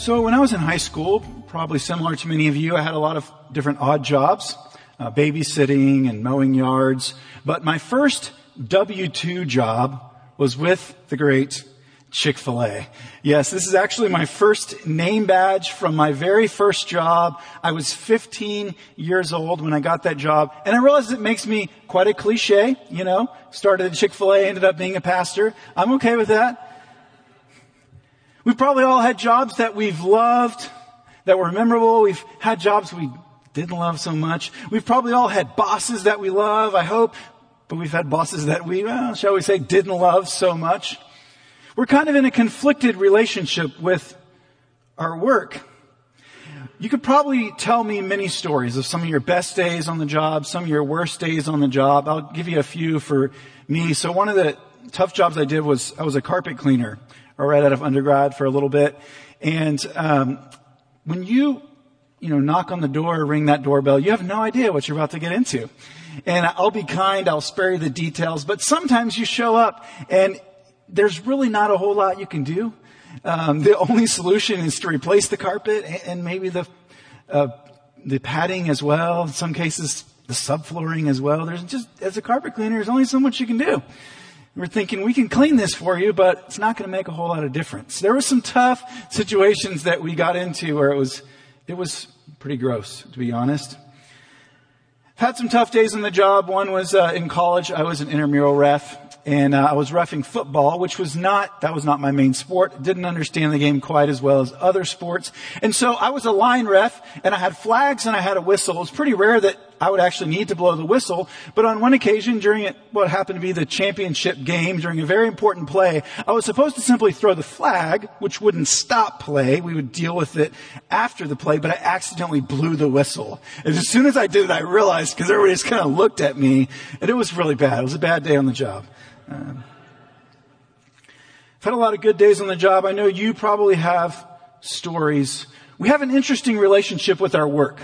So when I was in high school, probably similar to many of you, I had a lot of different odd jobs, uh, babysitting and mowing yards. But my first W-2 job was with the great Chick-fil-A. Yes, this is actually my first name badge from my very first job. I was 15 years old when I got that job, and I realized it makes me quite a cliche, you know. Started at Chick-fil-A, ended up being a pastor. I'm okay with that. We've probably all had jobs that we've loved, that were memorable. We've had jobs we didn't love so much. We've probably all had bosses that we love, I hope, but we've had bosses that we, well, shall we say, didn't love so much. We're kind of in a conflicted relationship with our work. You could probably tell me many stories of some of your best days on the job, some of your worst days on the job. I'll give you a few for me. So one of the tough jobs I did was I was a carpet cleaner or right out of undergrad for a little bit. And um, when you you know knock on the door or ring that doorbell, you have no idea what you're about to get into. And I'll be kind, I'll spare you the details, but sometimes you show up and there's really not a whole lot you can do. Um, the only solution is to replace the carpet and maybe the uh, the padding as well. In some cases, the subflooring as well. There's just as a carpet cleaner, there's only so much you can do. We're thinking we can clean this for you, but it's not going to make a whole lot of difference. There were some tough situations that we got into where it was, it was pretty gross, to be honest. I've Had some tough days on the job. One was uh, in college. I was an intramural ref, and uh, I was refing football, which was not that was not my main sport. Didn't understand the game quite as well as other sports, and so I was a line ref, and I had flags and I had a whistle. It was pretty rare that I would actually need to blow the whistle. But on one occasion during what happened to be the championship game, during a very important play, I was supposed to simply throw the flag, which wouldn't stop play. We would deal with it after the play, but I accidentally blew the whistle. And as soon as I did it, I realized because everybody just kind of looked at me and it was really bad. It was a bad day on the job. Um, I've had a lot of good days on the job. I know you probably have stories. We have an interesting relationship with our work.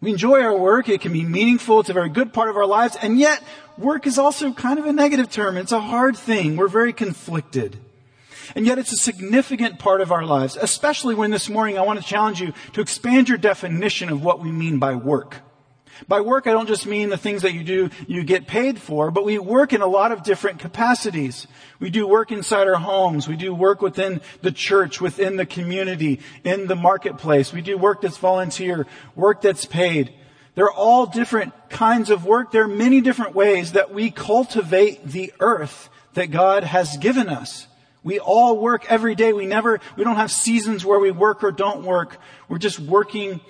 We enjoy our work. It can be meaningful. It's a very good part of our lives. And yet, work is also kind of a negative term. It's a hard thing. We're very conflicted. And yet it's a significant part of our lives, especially when this morning I want to challenge you to expand your definition of what we mean by work. By work, I don't just mean the things that you do, you get paid for, but we work in a lot of different capacities. We do work inside our homes. We do work within the church, within the community, in the marketplace. We do work that's volunteer, work that's paid. They're all different kinds of work. There are many different ways that we cultivate the earth that God has given us. We all work every day. We never, we don't have seasons where we work or don't work. We're just working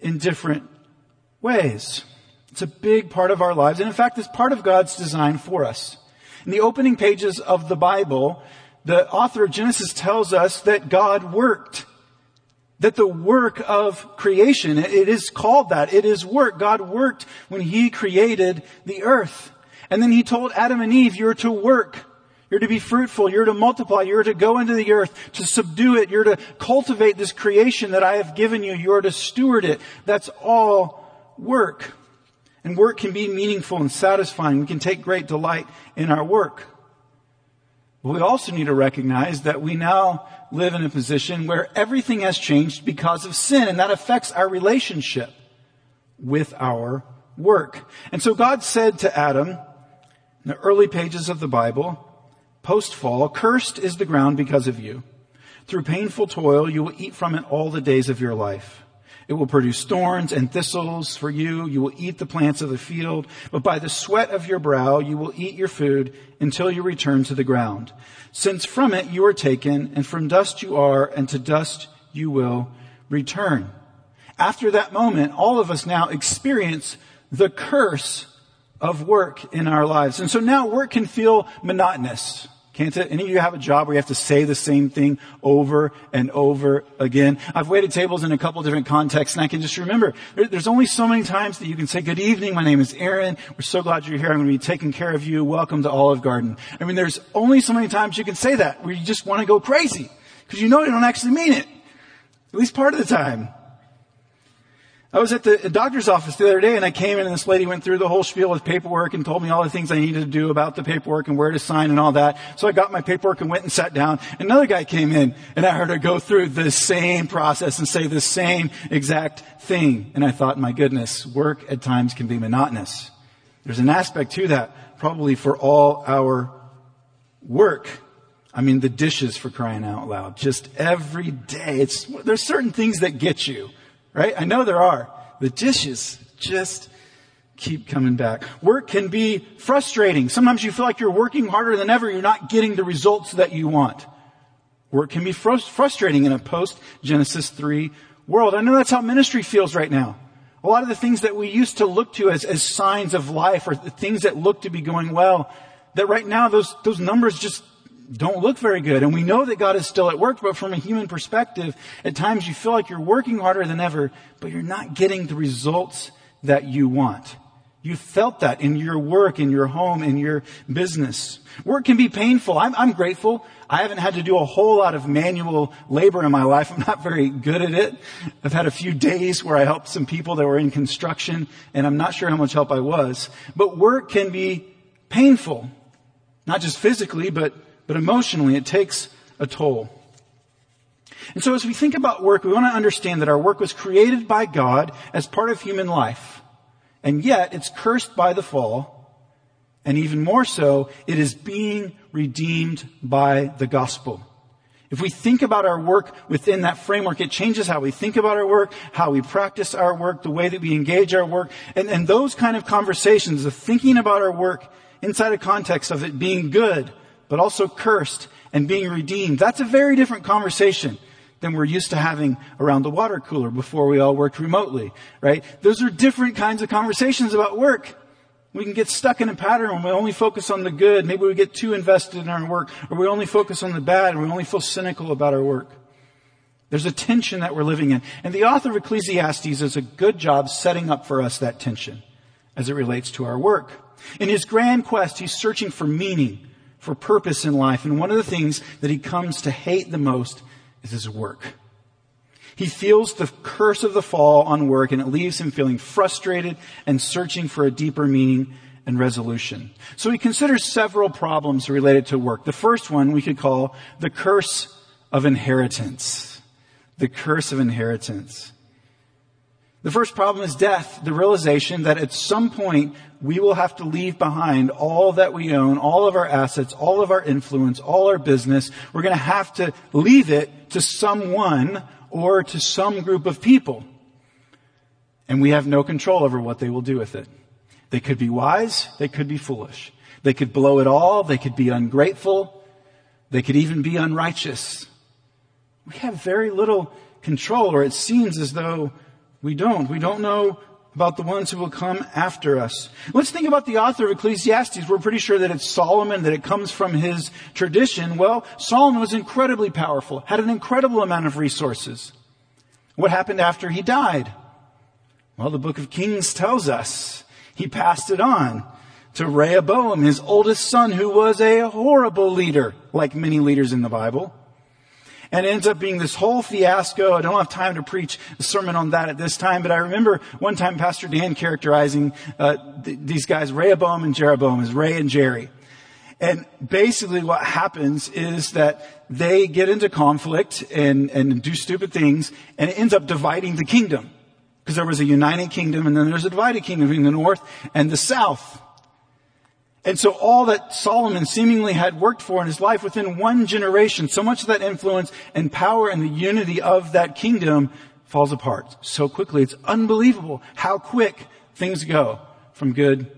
in different ways. It's a big part of our lives. And in fact, it's part of God's design for us. In the opening pages of the Bible, the author of Genesis tells us that God worked. That the work of creation, it is called that. It is work. God worked when He created the earth. And then He told Adam and Eve, you're to work. You're to be fruitful. You're to multiply. You're to go into the earth, to subdue it. You're to cultivate this creation that I have given you. You're to steward it. That's all work. And work can be meaningful and satisfying. We can take great delight in our work. But we also need to recognize that we now live in a position where everything has changed because of sin, and that affects our relationship with our work. And so God said to Adam, in the early pages of the Bible, post fall, cursed is the ground because of you. Through painful toil, you will eat from it all the days of your life. It will produce thorns and thistles for you. You will eat the plants of the field, but by the sweat of your brow you will eat your food until you return to the ground. Since from it you are taken, and from dust you are, and to dust you will return. After that moment, all of us now experience the curse of work in our lives. And so now work can feel monotonous. Can't it? Any of you have a job where you have to say the same thing over and over again? I've waited tables in a couple different contexts and I can just remember there, there's only so many times that you can say, good evening, my name is Aaron. We're so glad you're here. I'm going to be taking care of you. Welcome to Olive Garden. I mean, there's only so many times you can say that where you just want to go crazy because you know you don't actually mean it. At least part of the time. I was at the doctor's office the other day and I came in and this lady went through the whole spiel with paperwork and told me all the things I needed to do about the paperwork and where to sign and all that. So I got my paperwork and went and sat down. Another guy came in and I heard her go through the same process and say the same exact thing. And I thought, my goodness, work at times can be monotonous. There's an aspect to that probably for all our work. I mean, the dishes for crying out loud, just every day. It's, there's certain things that get you. Right? I know there are. The dishes just keep coming back. Work can be frustrating. Sometimes you feel like you're working harder than ever. You're not getting the results that you want. Work can be frustrating in a post Genesis 3 world. I know that's how ministry feels right now. A lot of the things that we used to look to as, as signs of life or things that look to be going well, that right now those, those numbers just don't look very good. And we know that God is still at work, but from a human perspective, at times you feel like you're working harder than ever, but you're not getting the results that you want. You felt that in your work, in your home, in your business. Work can be painful. I'm, I'm, grateful. I haven't had to do a whole lot of manual labor in my life. I'm not very good at it. I've had a few days where I helped some people that were in construction, and I'm not sure how much help I was. But work can be painful. Not just physically, but but emotionally it takes a toll. And so as we think about work, we want to understand that our work was created by God as part of human life. And yet it's cursed by the fall. And even more so, it is being redeemed by the gospel. If we think about our work within that framework, it changes how we think about our work, how we practice our work, the way that we engage our work, and, and those kind of conversations of thinking about our work inside a context of it being good, but also cursed and being redeemed. That's a very different conversation than we're used to having around the water cooler before we all worked remotely, right? Those are different kinds of conversations about work. We can get stuck in a pattern when we only focus on the good. Maybe we get too invested in our work, or we only focus on the bad, and we only feel cynical about our work. There's a tension that we're living in. And the author of Ecclesiastes does a good job setting up for us that tension as it relates to our work. In his grand quest, he's searching for meaning for purpose in life. And one of the things that he comes to hate the most is his work. He feels the curse of the fall on work and it leaves him feeling frustrated and searching for a deeper meaning and resolution. So he considers several problems related to work. The first one we could call the curse of inheritance. The curse of inheritance. The first problem is death, the realization that at some point we will have to leave behind all that we own, all of our assets, all of our influence, all our business. We're going to have to leave it to someone or to some group of people. And we have no control over what they will do with it. They could be wise, they could be foolish. They could blow it all, they could be ungrateful, they could even be unrighteous. We have very little control, or it seems as though we don't. We don't know about the ones who will come after us. Let's think about the author of Ecclesiastes. We're pretty sure that it's Solomon, that it comes from his tradition. Well, Solomon was incredibly powerful, had an incredible amount of resources. What happened after he died? Well, the book of Kings tells us he passed it on to Rehoboam, his oldest son, who was a horrible leader, like many leaders in the Bible. And ends up being this whole fiasco. I don't have time to preach a sermon on that at this time, but I remember one time Pastor Dan characterizing uh, th- these guys, Rehoboam and Jeroboam, as Ray and Jerry. And basically what happens is that they get into conflict and, and do stupid things, and it ends up dividing the kingdom. Because there was a united kingdom, and then there's a divided kingdom between the north and the south. And so all that Solomon seemingly had worked for in his life within one generation, so much of that influence and power and the unity of that kingdom falls apart so quickly. It's unbelievable how quick things go from good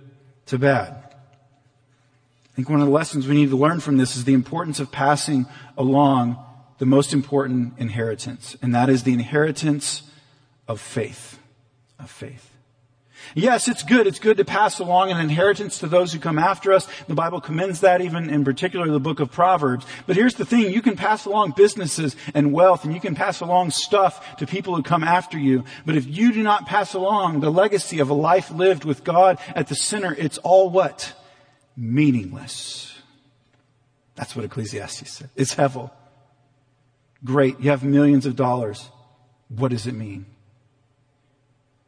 to bad. I think one of the lessons we need to learn from this is the importance of passing along the most important inheritance, and that is the inheritance of faith. Of faith. Yes, it's good. It's good to pass along an inheritance to those who come after us. The Bible commends that even in particular the book of Proverbs. But here's the thing. You can pass along businesses and wealth and you can pass along stuff to people who come after you. But if you do not pass along the legacy of a life lived with God at the center, it's all what? Meaningless. That's what Ecclesiastes said. It's hevel. Great. You have millions of dollars. What does it mean?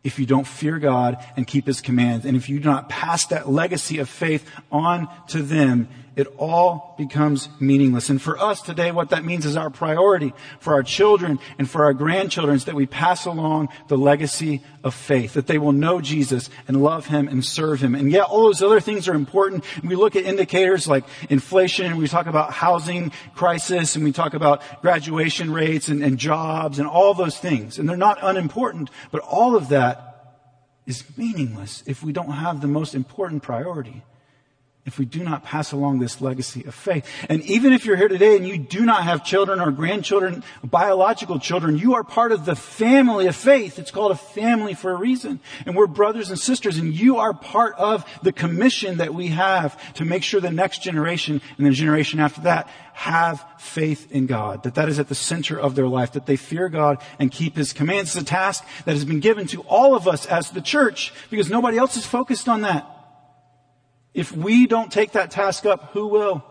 If you don't fear God and keep His commands. And if you do not pass that legacy of faith on to them, it all becomes meaningless. And for us today, what that means is our priority for our children and for our grandchildren is that we pass along the legacy of faith, that they will know Jesus and love Him and serve Him. And yet all those other things are important. And we look at indicators like inflation and we talk about housing crisis and we talk about graduation rates and, and jobs and all those things. And they're not unimportant, but all of that is meaningless if we don't have the most important priority. If we do not pass along this legacy of faith. And even if you're here today and you do not have children or grandchildren, biological children, you are part of the family of faith. It's called a family for a reason. And we're brothers and sisters and you are part of the commission that we have to make sure the next generation and the generation after that have faith in God, that that is at the center of their life, that they fear God and keep His commands. It's a task that has been given to all of us as the church because nobody else is focused on that. If we don't take that task up, who will?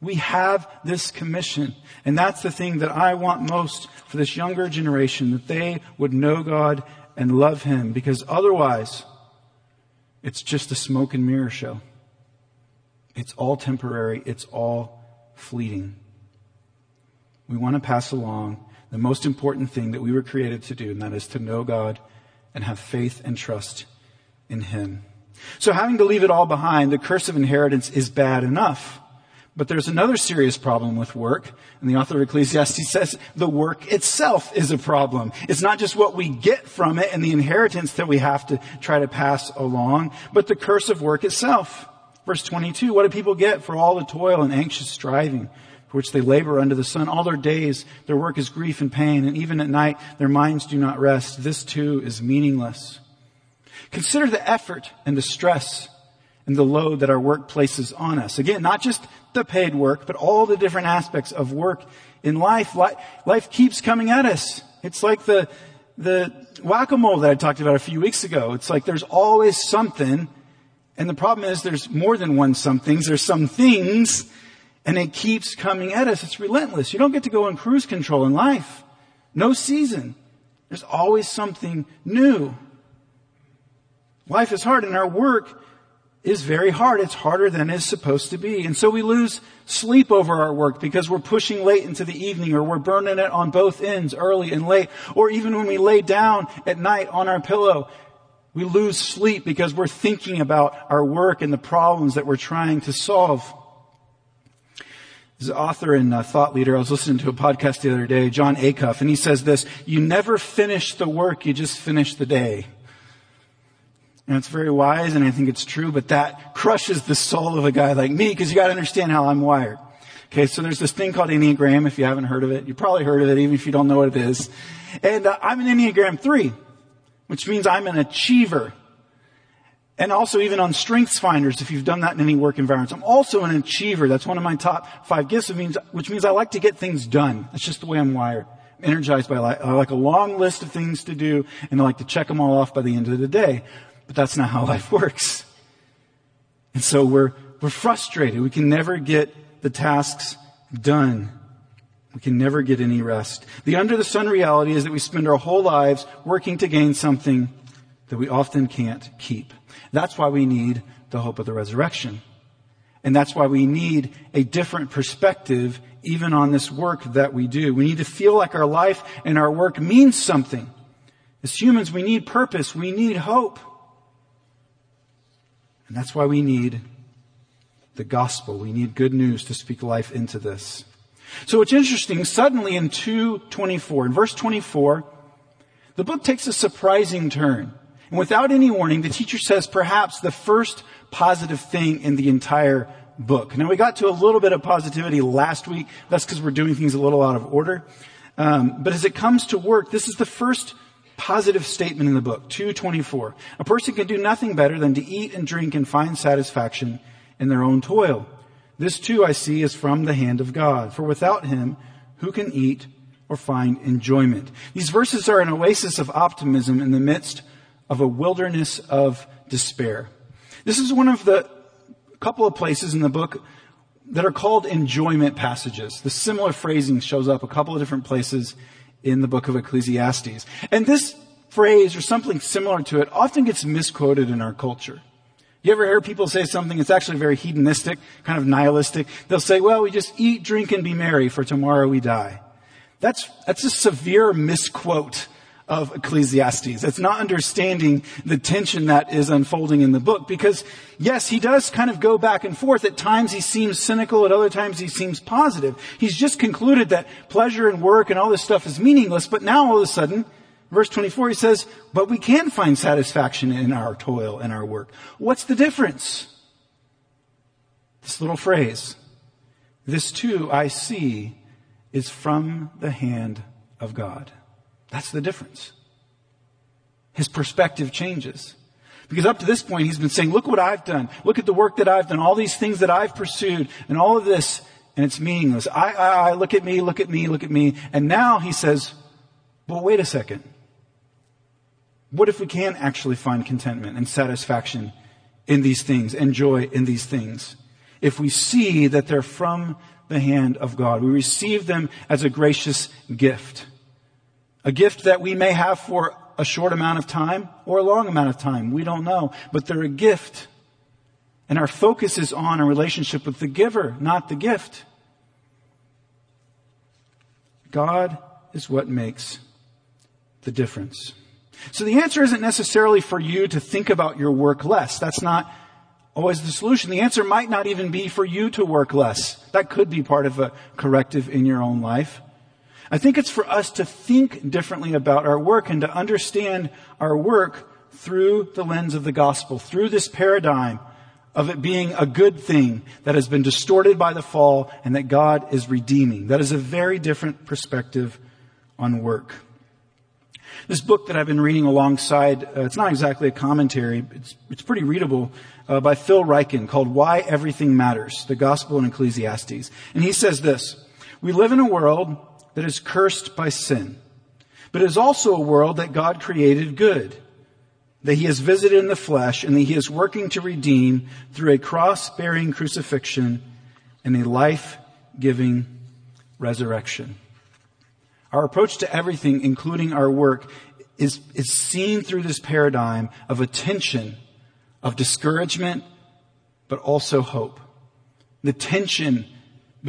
We have this commission. And that's the thing that I want most for this younger generation, that they would know God and love Him because otherwise it's just a smoke and mirror show. It's all temporary. It's all fleeting. We want to pass along the most important thing that we were created to do, and that is to know God and have faith and trust in Him. So having to leave it all behind, the curse of inheritance is bad enough. But there's another serious problem with work, and the author of Ecclesiastes says the work itself is a problem. It's not just what we get from it and the inheritance that we have to try to pass along, but the curse of work itself. Verse 22, what do people get for all the toil and anxious striving for which they labor under the sun? All their days, their work is grief and pain, and even at night, their minds do not rest. This too is meaningless. Consider the effort and the stress and the load that our work places on us. Again, not just the paid work, but all the different aspects of work in life. Life keeps coming at us. It's like the, the whack-a-mole that I talked about a few weeks ago. It's like there's always something and the problem is there's more than one somethings. There's some things and it keeps coming at us. It's relentless. You don't get to go on cruise control in life. No season. There's always something new. Life is hard and our work is very hard. It's harder than it's supposed to be. And so we lose sleep over our work because we're pushing late into the evening or we're burning it on both ends, early and late. Or even when we lay down at night on our pillow, we lose sleep because we're thinking about our work and the problems that we're trying to solve. There's an author and thought leader. I was listening to a podcast the other day, Jon Acuff, and he says this, you never finish the work, you just finish the day. And it's very wise and I think it's true, but that crushes the soul of a guy like me because you gotta understand how I'm wired. Okay, so there's this thing called Enneagram if you haven't heard of it. You probably heard of it even if you don't know what it is. And uh, I'm an Enneagram 3 which means I'm an achiever. And also even on strengths finders, if you've done that in any work environments, I'm also an achiever. That's one of my top five gifts, which means, which means I like to get things done. That's just the way I'm wired. I'm energized by I like a long list of things to do and I like to check them all off by the end of the day. But that's not how life works. And so we're, we're frustrated. We can never get the tasks done. We can never get any rest. The under the sun reality is that we spend our whole lives working to gain something that we often can't keep. That's why we need the hope of the resurrection. And that's why we need a different perspective even on this work that we do. We need to feel like our life and our work means something. As humans, we need purpose. We need hope. And that's why we need the gospel. We need good news to speak life into this. So it's interesting, suddenly in 224, in verse 24, the book takes a surprising turn. And without any warning, the teacher says perhaps the first positive thing in the entire book. Now we got to a little bit of positivity last week. That's because we're doing things a little out of order. Um, but as it comes to work, this is the first positive statement in the book, 224. A person can do nothing better than to eat and drink and find satisfaction in their own toil. This too I see is from the hand of God. For without him, who can eat or find enjoyment? These verses are an oasis of optimism in the midst of a wilderness of despair. This is one of the couple of places in the book that are called enjoyment passages. The similar phrasing shows up a couple of different places in the book of Ecclesiastes. And this phrase or something similar to it often gets misquoted in our culture. You ever hear people say something that's actually very hedonistic, kind of nihilistic? They'll say, well, we just eat, drink, and be merry, for tomorrow we die. That's, that's a severe misquote of Ecclesiastes. It's not understanding the tension that is unfolding in the book because yes, he does kind of go back and forth. At times he seems cynical, at other times he seems positive. He's just concluded that pleasure and work and all this stuff is meaningless, but now all of a sudden, verse 24 he says, but we can find satisfaction in our toil and our work. What's the difference? This little phrase, this too I see is from the hand of God. That's the difference. His perspective changes. Because up to this point, he's been saying, look what I've done. Look at the work that I've done, all these things that I've pursued, and all of this, and it's meaningless. I, I, I, look at me, look at me, look at me. And now he says, well, wait a second. What if we can actually find contentment and satisfaction in these things and joy in these things? If we see that they're from the hand of God, we receive them as a gracious gift. A gift that we may have for a short amount of time or a long amount of time. We don't know. But they're a gift. And our focus is on a relationship with the giver, not the gift. God is what makes the difference. So the answer isn't necessarily for you to think about your work less. That's not always the solution. The answer might not even be for you to work less. That could be part of a corrective in your own life. I think it's for us to think differently about our work and to understand our work through the lens of the gospel, through this paradigm of it being a good thing that has been distorted by the fall and that God is redeeming. That is a very different perspective on work. This book that I've been reading alongside, uh, it's not exactly a commentary, it's, it's pretty readable, uh, by Phil Ryken called Why Everything Matters, the Gospel in Ecclesiastes. And he says this, we live in a world that is cursed by sin. But is also a world that God created good, that he has visited in the flesh and that he is working to redeem through a cross-bearing crucifixion and a life-giving resurrection. Our approach to everything, including our work, is, is seen through this paradigm of attention, of discouragement, but also hope. The tension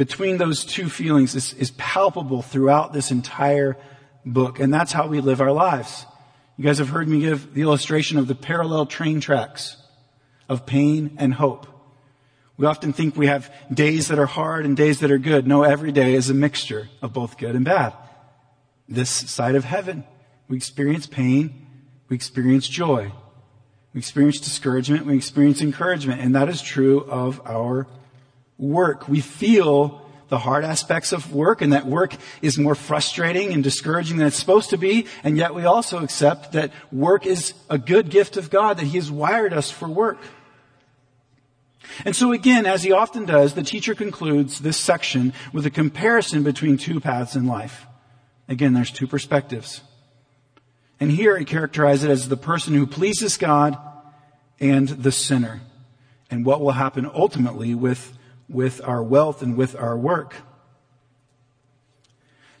between those two feelings is, is palpable throughout this entire book. And that's how we live our lives. You guys have heard me give the illustration of the parallel train tracks of pain and hope. We often think we have days that are hard and days that are good. No, every day is a mixture of both good and bad. This side of heaven, we experience pain, we experience joy, we experience discouragement, we experience encouragement, and that is true of our work. We feel the hard aspects of work and that work is more frustrating and discouraging than it's supposed to be. And yet we also accept that work is a good gift of God, that He has wired us for work. And so again, as he often does, the teacher concludes this section with a comparison between two paths in life. Again, there's two perspectives. And here he characterizes it as the person who pleases God and the sinner. And what will happen ultimately with with our wealth and with our work.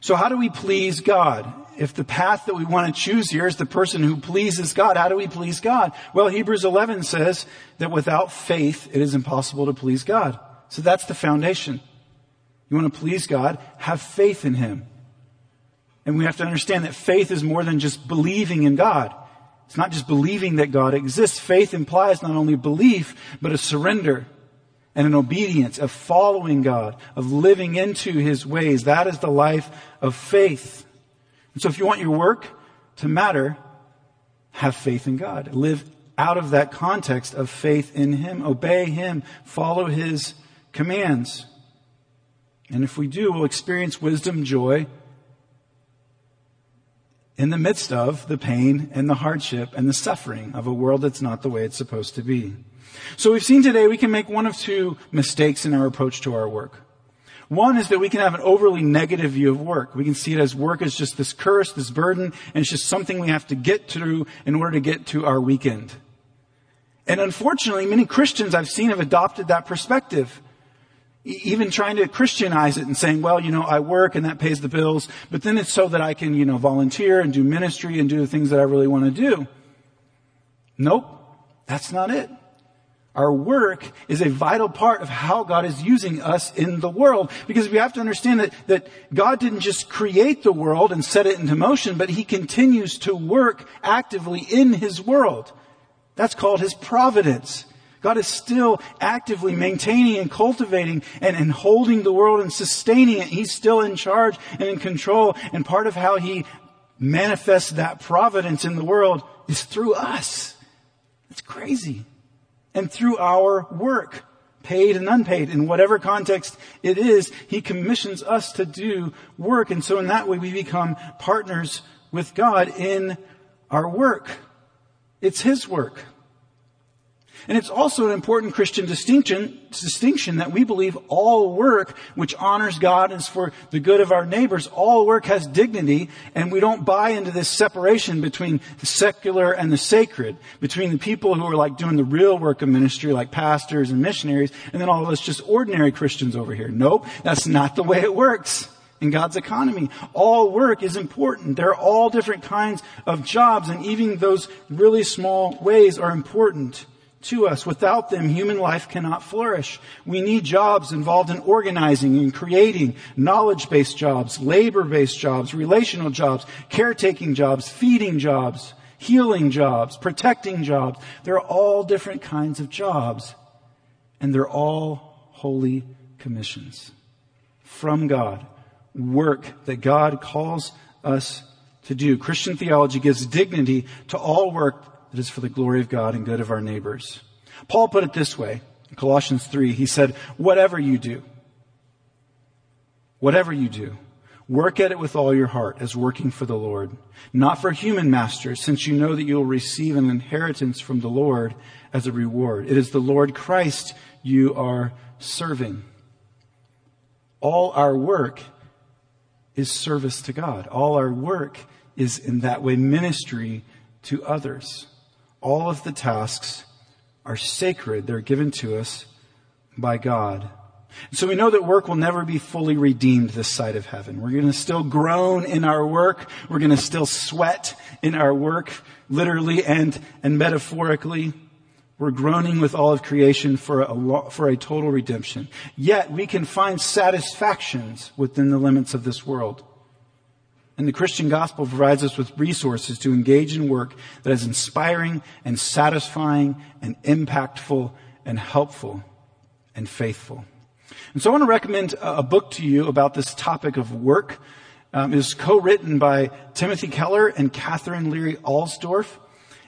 So how do we please God? If the path that we want to choose here is the person who pleases God, how do we please God? Well, Hebrews 11 says that without faith, it is impossible to please God. So that's the foundation. You want to please God? Have faith in Him. And we have to understand that faith is more than just believing in God. It's not just believing that God exists. Faith implies not only belief, but a surrender and an obedience of following God, of living into His ways. That is the life of faith. And so if you want your work to matter, have faith in God. Live out of that context of faith in Him. Obey Him. Follow His commands. And if we do, we'll experience wisdom, joy, in the midst of the pain and the hardship and the suffering of a world that's not the way it's supposed to be. So we've seen today we can make one of two mistakes in our approach to our work. One is that we can have an overly negative view of work. We can see it as work as just this curse, this burden, and it's just something we have to get through in order to get to our weekend. And unfortunately, many Christians I've seen have adopted that perspective. Even trying to Christianize it and saying, well, you know, I work and that pays the bills, but then it's so that I can, you know, volunteer and do ministry and do the things that I really want to do. Nope. That's not it. Our work is a vital part of how God is using us in the world. Because we have to understand that, that God didn't just create the world and set it into motion, but He continues to work actively in His world. That's called His providence. God is still actively maintaining and cultivating and, and holding the world and sustaining it. He's still in charge and in control. And part of how He manifests that providence in the world is through us. It's crazy and through our work, paid and unpaid, in whatever context it is, He commissions us to do work. And so in that way we become partners with God in our work. It's His work. And it's also an important Christian distinction, distinction that we believe all work which honors God is for the good of our neighbors. All work has dignity and we don't buy into this separation between the secular and the sacred, between the people who are like doing the real work of ministry like pastors and missionaries and then all of us just ordinary Christians over here. Nope, that's not the way it works in God's economy. All work is important. There are all different kinds of jobs and even those really small ways are important to us. Without them, human life cannot flourish. We need jobs involved in organizing and creating, knowledge-based jobs, labor-based jobs, relational jobs, caretaking jobs, feeding jobs, healing jobs, protecting jobs. They're all different kinds of jobs. And they're all holy commissions from God. Work that God calls us to do. Christian theology gives dignity to all work that is for the glory of God and good of our neighbors. Paul put it this way in Colossians 3. He said, whatever you do, whatever you do, work at it with all your heart as working for the Lord, not for human masters, since you know that you will receive an inheritance from the Lord as a reward. It is the Lord Christ you are serving. All our work is service to God. All our work is in that way ministry to others all of the tasks are sacred. They're given to us by God. So we know that work will never be fully redeemed this side of heaven. We're going to still groan in our work. We're going to still sweat in our work, literally and, and metaphorically. We're groaning with all of creation for a, for a total redemption. Yet we can find satisfactions within the limits of this world. And the Christian gospel provides us with resources to engage in work that is inspiring and satisfying and impactful and helpful and faithful. And so I want to recommend a book to you about this topic of work. Um, it is co-written by Timothy Keller and Katherine Leary Alsdorf.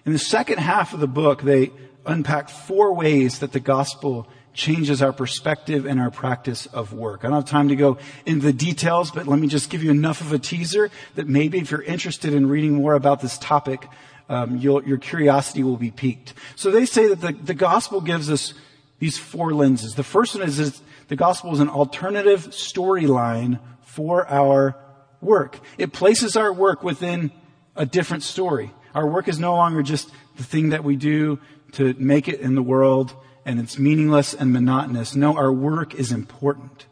In the second half of the book, they unpack four ways that the gospel changes our perspective and our practice of work. I don't have time to go into the details, but let me just give you enough of a teaser that maybe if you're interested in reading more about this topic, um, your curiosity will be piqued. So they say that the, the gospel gives us these four lenses. The first one is, is the gospel is an alternative storyline for our work. It places our work within a different story. Our work is no longer just the thing that we do to make it in the world and it's meaningless and monotonous. No, our work is important.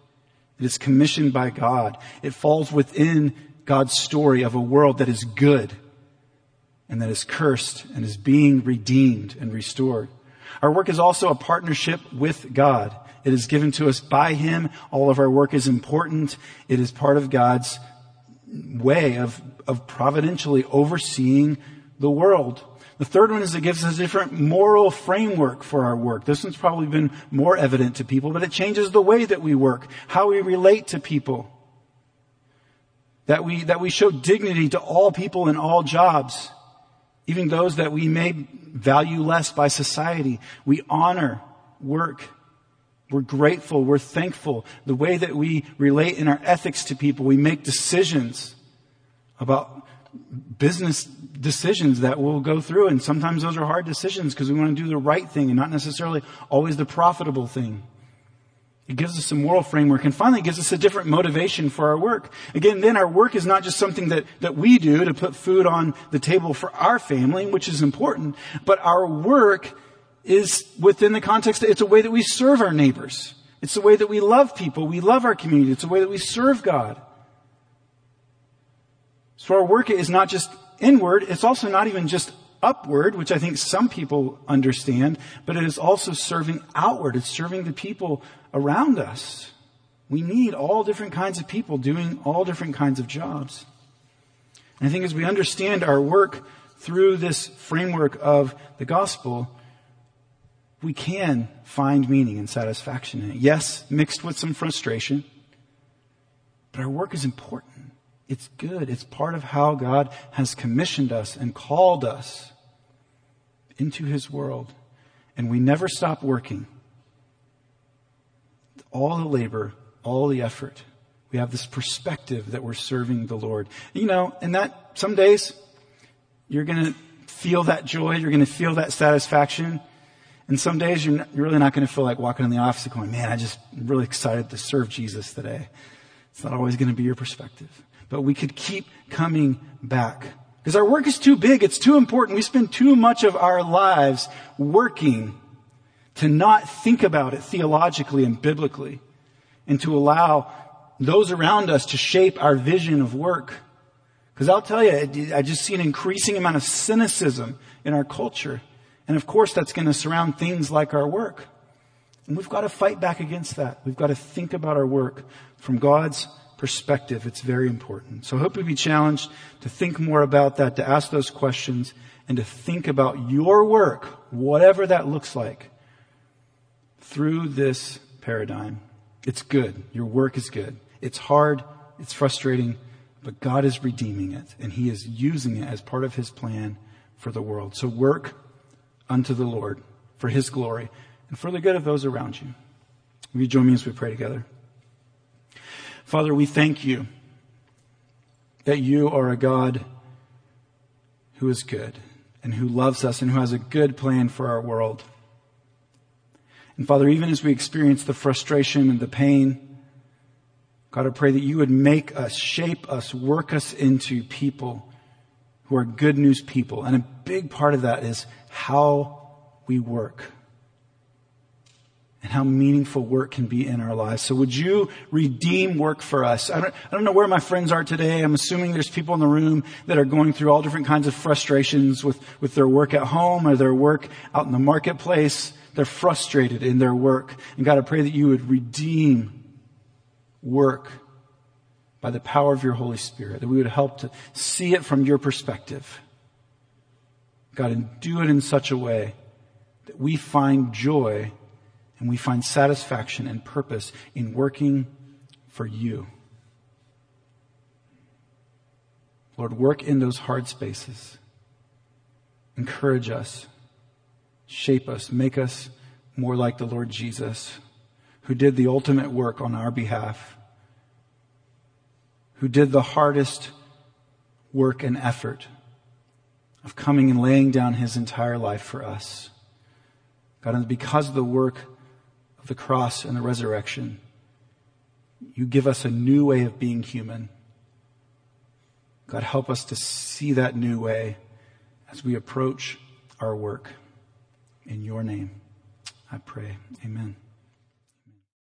It is commissioned by God. It falls within God's story of a world that is good and that is cursed and is being redeemed and restored. Our work is also a partnership with God. It is given to us by Him. All of our work is important. It is part of God's way of, of providentially overseeing the world. The third one is it gives us a different moral framework for our work. This one's probably been more evident to people, but it changes the way that we work, how we relate to people. That we, that we show dignity to all people in all jobs, even those that we may value less by society. We honor work. We're grateful. We're thankful. The way that we relate in our ethics to people, we make decisions about business decisions that we'll go through. And sometimes those are hard decisions because we want to do the right thing and not necessarily always the profitable thing. It gives us a moral framework and finally gives us a different motivation for our work. Again, then our work is not just something that, that we do to put food on the table for our family, which is important, but our work is within the context it's a way that we serve our neighbors. It's the way that we love people. We love our community. It's the way that we serve God. So our work is not just inward, it's also not even just upward, which I think some people understand, but it is also serving outward. It's serving the people around us. We need all different kinds of people doing all different kinds of jobs. And I think as we understand our work through this framework of the gospel, we can find meaning and satisfaction in it. Yes, mixed with some frustration, but our work is important. It's good. It's part of how God has commissioned us and called us into His world. And we never stop working. All the labor, all the effort. We have this perspective that we're serving the Lord. You know, and that some days you're going to feel that joy. You're going to feel that satisfaction. And some days you're, not, you're really not going to feel like walking in the office and going, man, I just am really excited to serve Jesus today. It's not always going to be your perspective but we could keep coming back. Because our work is too big, it's too important. We spend too much of our lives working to not think about it theologically and biblically and to allow those around us to shape our vision of work. Because I'll tell you, I just see an increasing amount of cynicism in our culture. And of course, that's going to surround things like our work. And we've got to fight back against that. We've got to think about our work from God's perspective. It's very important. So I hope you'll be challenged to think more about that, to ask those questions, and to think about your work, whatever that looks like, through this paradigm. It's good. Your work is good. It's hard. It's frustrating, but God is redeeming it, and He is using it as part of His plan for the world. So work unto the Lord for His glory and for the good of those around you. Will you join me as we pray together? Father, we thank you that you are a God who is good and who loves us and who has a good plan for our world. And Father, even as we experience the frustration and the pain, God, I pray that you would make us, shape us, work us into people who are good news people. And a big part of that is how we work and how meaningful work can be in our lives. So would you redeem work for us? I don't, I don't know where my friends are today. I'm assuming there's people in the room that are going through all different kinds of frustrations with, with their work at home or their work out in the marketplace. They're frustrated in their work. And God, I pray that you would redeem work by the power of your Holy Spirit, that we would help to see it from your perspective. God, and do it in such a way that we find joy and we find satisfaction and purpose in working for you. Lord, work in those hard spaces. Encourage us, shape us, make us more like the Lord Jesus, who did the ultimate work on our behalf, who did the hardest work and effort of coming and laying down his entire life for us. God, and because of the work of the cross and the resurrection, you give us a new way of being human. God, help us to see that new way as we approach our work. In your name, I pray. Amen.